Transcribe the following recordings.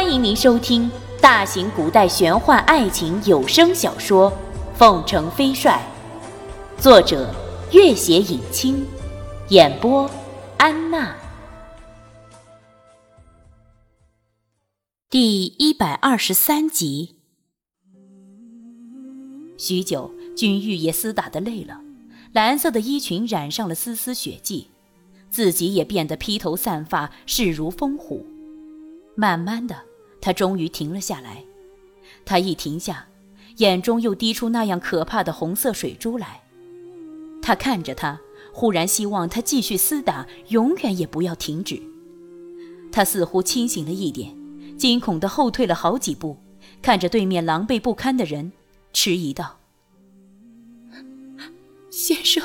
欢迎您收听大型古代玄幻爱情有声小说《凤城飞帅》，作者：月写影清，演播：安娜。第一百二十三集。许久，君玉也厮打的累了，蓝色的衣裙染上了丝丝血迹，自己也变得披头散发，势如风虎。慢慢的，他终于停了下来。他一停下，眼中又滴出那样可怕的红色水珠来。他看着他，忽然希望他继续厮打，永远也不要停止。他似乎清醒了一点，惊恐的后退了好几步，看着对面狼狈不堪的人，迟疑道：“先生，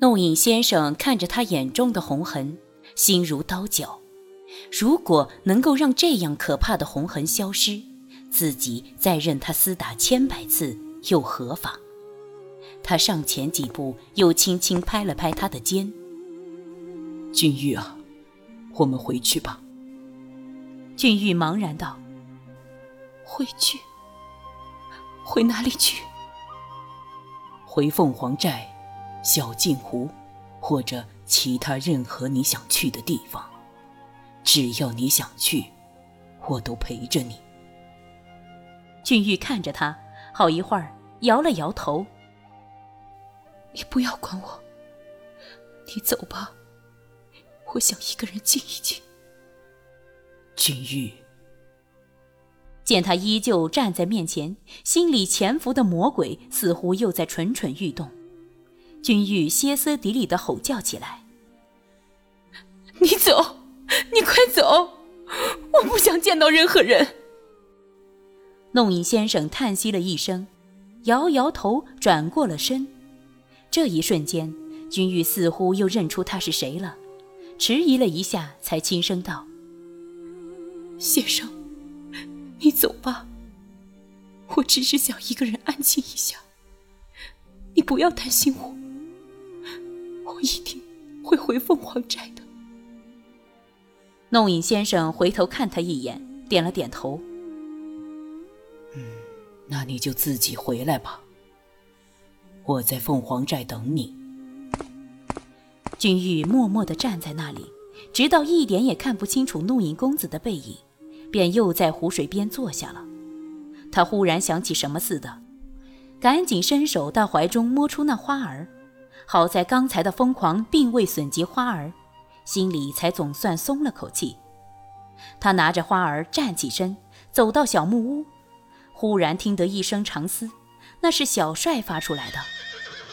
怒影先生看着他眼中的红痕，心如刀绞。如果能够让这样可怕的红痕消失，自己再任他厮打千百次又何妨？他上前几步，又轻轻拍了拍他的肩：“俊玉啊，我们回去吧。”俊玉茫然道：“回去？回哪里去？”“回凤凰寨。”小镜湖，或者其他任何你想去的地方，只要你想去，我都陪着你。俊玉看着他，好一会儿，摇了摇头：“你不要管我，你走吧，我想一个人静一静。”俊玉见他依旧站在面前，心里潜伏的魔鬼似乎又在蠢蠢欲动。君玉歇斯底里的吼叫起来：“你走，你快走！我不想见到任何人。”弄影先生叹息了一声，摇摇头，转过了身。这一瞬间，君玉似乎又认出他是谁了，迟疑了一下，才轻声道：“先生，你走吧，我只是想一个人安静一下，你不要担心我。”我一定会回凤凰寨的。弄影先生回头看他一眼，点了点头。嗯，那你就自己回来吧。我在凤凰寨等你。君玉默默地站在那里，直到一点也看不清楚弄影公子的背影，便又在湖水边坐下了。他忽然想起什么似的，赶紧伸手到怀中摸出那花儿。好在刚才的疯狂并未损及花儿，心里才总算松了口气。他拿着花儿站起身，走到小木屋，忽然听得一声长嘶，那是小帅发出来的，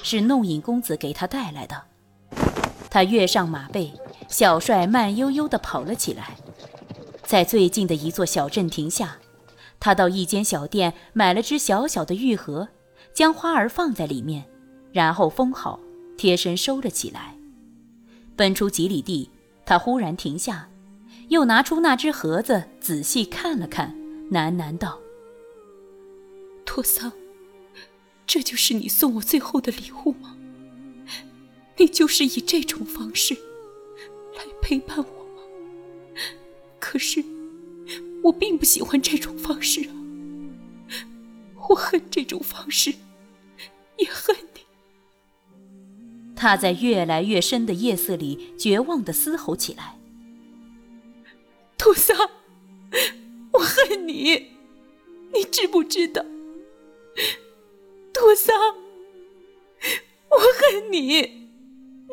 是弄影公子给他带来的。他跃上马背，小帅慢悠悠地跑了起来，在最近的一座小镇停下。他到一间小店买了只小小的玉盒，将花儿放在里面，然后封好。贴身收了起来，奔出几里地，他忽然停下，又拿出那只盒子仔细看了看，喃喃道：“托桑，这就是你送我最后的礼物吗？你就是以这种方式来陪伴我吗？可是我并不喜欢这种方式啊，我恨这种方式，也恨。”他在越来越深的夜色里绝望的嘶吼起来：“托桑，我恨你，你知不知道？托桑，我恨你，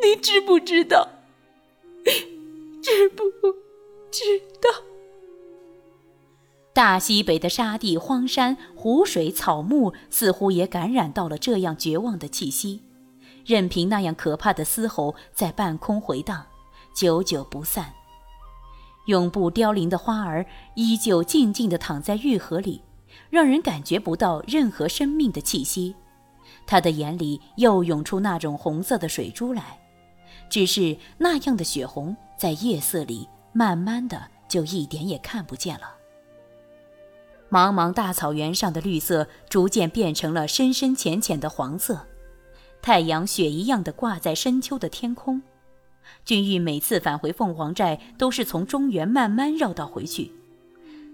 你知不知道？知不知道？”大西北的沙地、荒山、湖水、草木，似乎也感染到了这样绝望的气息。任凭那样可怕的嘶吼在半空回荡，久久不散。永不凋零的花儿依旧静静地躺在玉盒里，让人感觉不到任何生命的气息。他的眼里又涌出那种红色的水珠来，只是那样的血红在夜色里慢慢的就一点也看不见了。茫茫大草原上的绿色逐渐变成了深深浅浅的黄色。太阳雪一样的挂在深秋的天空，君玉每次返回凤凰寨，都是从中原慢慢绕道回去。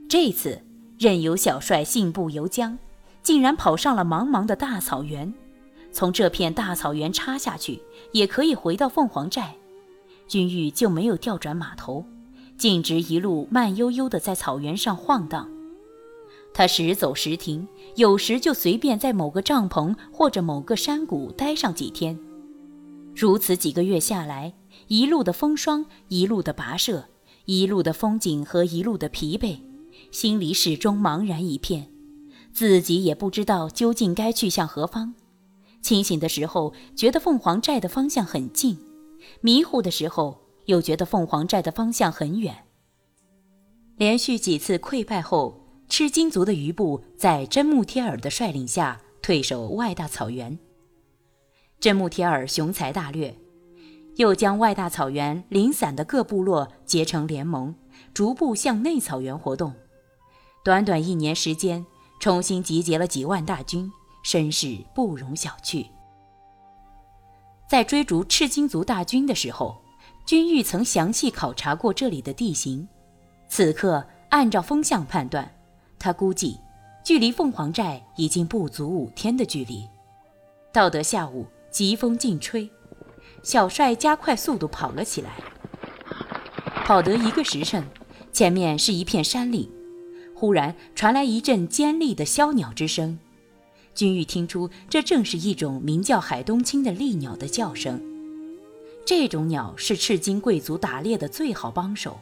这次任由小帅信步游江，竟然跑上了茫茫的大草原。从这片大草原插下去，也可以回到凤凰寨。君玉就没有调转马头，径直一路慢悠悠地在草原上晃荡。他时走时停，有时就随便在某个帐篷或者某个山谷待上几天。如此几个月下来，一路的风霜，一路的跋涉，一路的风景和一路的疲惫，心里始终茫然一片，自己也不知道究竟该去向何方。清醒的时候觉得凤凰寨的方向很近，迷糊的时候又觉得凤凰寨的方向很远。连续几次溃败后，赤金族的余部在真木贴尔的率领下退守外大草原。真木贴尔雄才大略，又将外大草原零散的各部落结成联盟，逐步向内草原活动。短短一年时间，重新集结了几万大军。声势不容小觑。在追逐赤金族大军的时候，君玉曾详细考察过这里的地形。此刻按照风向判断，他估计距离凤凰寨已经不足五天的距离。到得下午，疾风劲吹，小帅加快速度跑了起来。跑得一个时辰，前面是一片山岭，忽然传来一阵尖利的枭鸟之声。君玉听出，这正是一种名叫海东青的利鸟的叫声。这种鸟是赤金贵族打猎的最好帮手。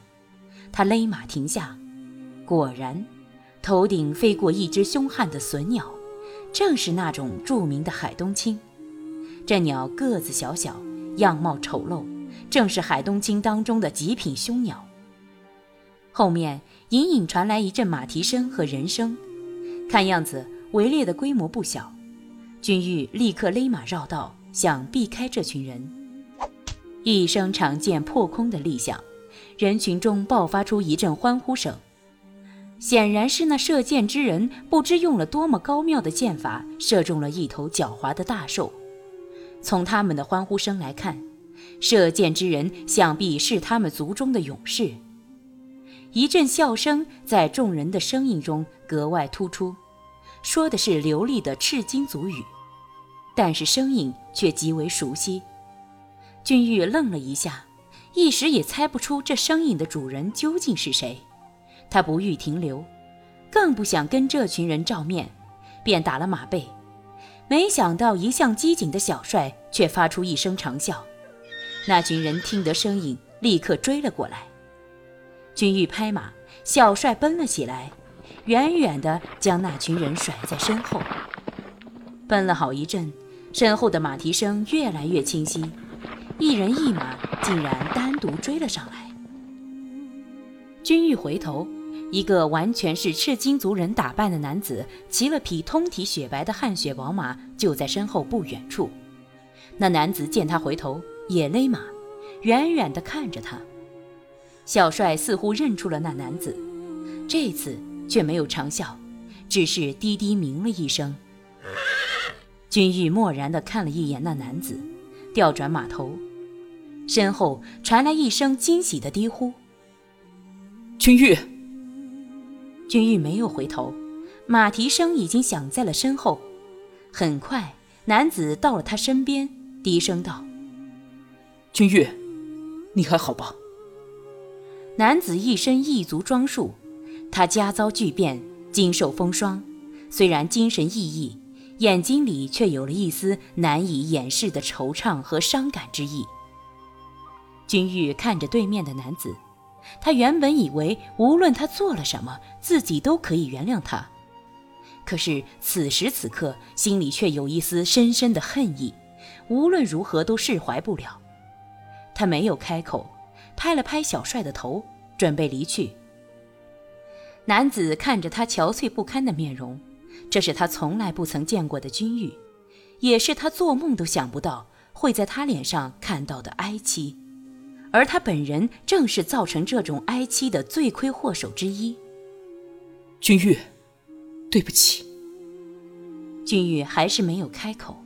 他勒马停下，果然，头顶飞过一只凶悍的隼鸟，正是那种著名的海东青。这鸟个子小小，样貌丑陋，正是海东青当中的极品凶鸟。后面隐隐传来一阵马蹄声和人声，看样子。围猎的规模不小，君玉立刻勒马绕道，想避开这群人。一声长剑破空的厉响，人群中爆发出一阵欢呼声。显然是那射箭之人不知用了多么高妙的箭法，射中了一头狡猾的大兽。从他们的欢呼声来看，射箭之人想必是他们族中的勇士。一阵笑声在众人的声音中格外突出。说的是流利的赤金族语，但是声音却极为熟悉。君玉愣了一下，一时也猜不出这声音的主人究竟是谁。他不欲停留，更不想跟这群人照面，便打了马背。没想到一向机警的小帅却发出一声长啸，那群人听得声音，立刻追了过来。君玉拍马，小帅奔了起来。远远地将那群人甩在身后，奔了好一阵，身后的马蹄声越来越清晰，一人一马竟然单独追了上来。君玉回头，一个完全是赤金族人打扮的男子骑了匹通体雪白的汗血宝马，就在身后不远处。那男子见他回头，也勒马，远远地看着他。小帅似乎认出了那男子，这次。却没有长啸，只是低低鸣了一声。君玉漠然地看了一眼那男子，调转马头，身后传来一声惊喜的低呼：“君玉！”君玉没有回头，马蹄声已经响在了身后。很快，男子到了他身边，低声道：“君玉，你还好吧？”男子一身异族装束。他家遭巨变，经受风霜，虽然精神奕奕，眼睛里却有了一丝难以掩饰的惆怅和伤感之意。君玉看着对面的男子，他原本以为无论他做了什么，自己都可以原谅他，可是此时此刻，心里却有一丝深深的恨意，无论如何都释怀不了。他没有开口，拍了拍小帅的头，准备离去。男子看着他憔悴不堪的面容，这是他从来不曾见过的君玉，也是他做梦都想不到会在他脸上看到的哀戚，而他本人正是造成这种哀戚的罪魁祸首之一。君玉，对不起。君玉还是没有开口。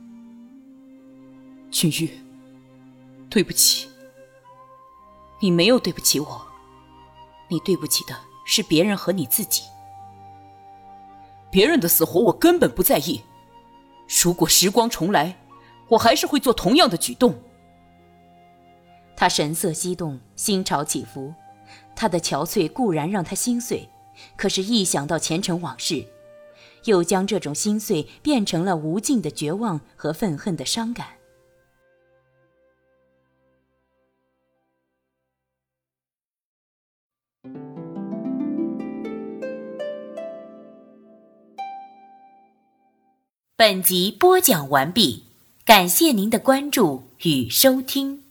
君玉，对不起，你没有对不起我，你对不起的是别人和你自己。别人的死活我根本不在意。如果时光重来，我还是会做同样的举动。他神色激动，心潮起伏。他的憔悴固然让他心碎，可是，一想到前尘往事，又将这种心碎变成了无尽的绝望和愤恨的伤感。本集播讲完毕，感谢您的关注与收听。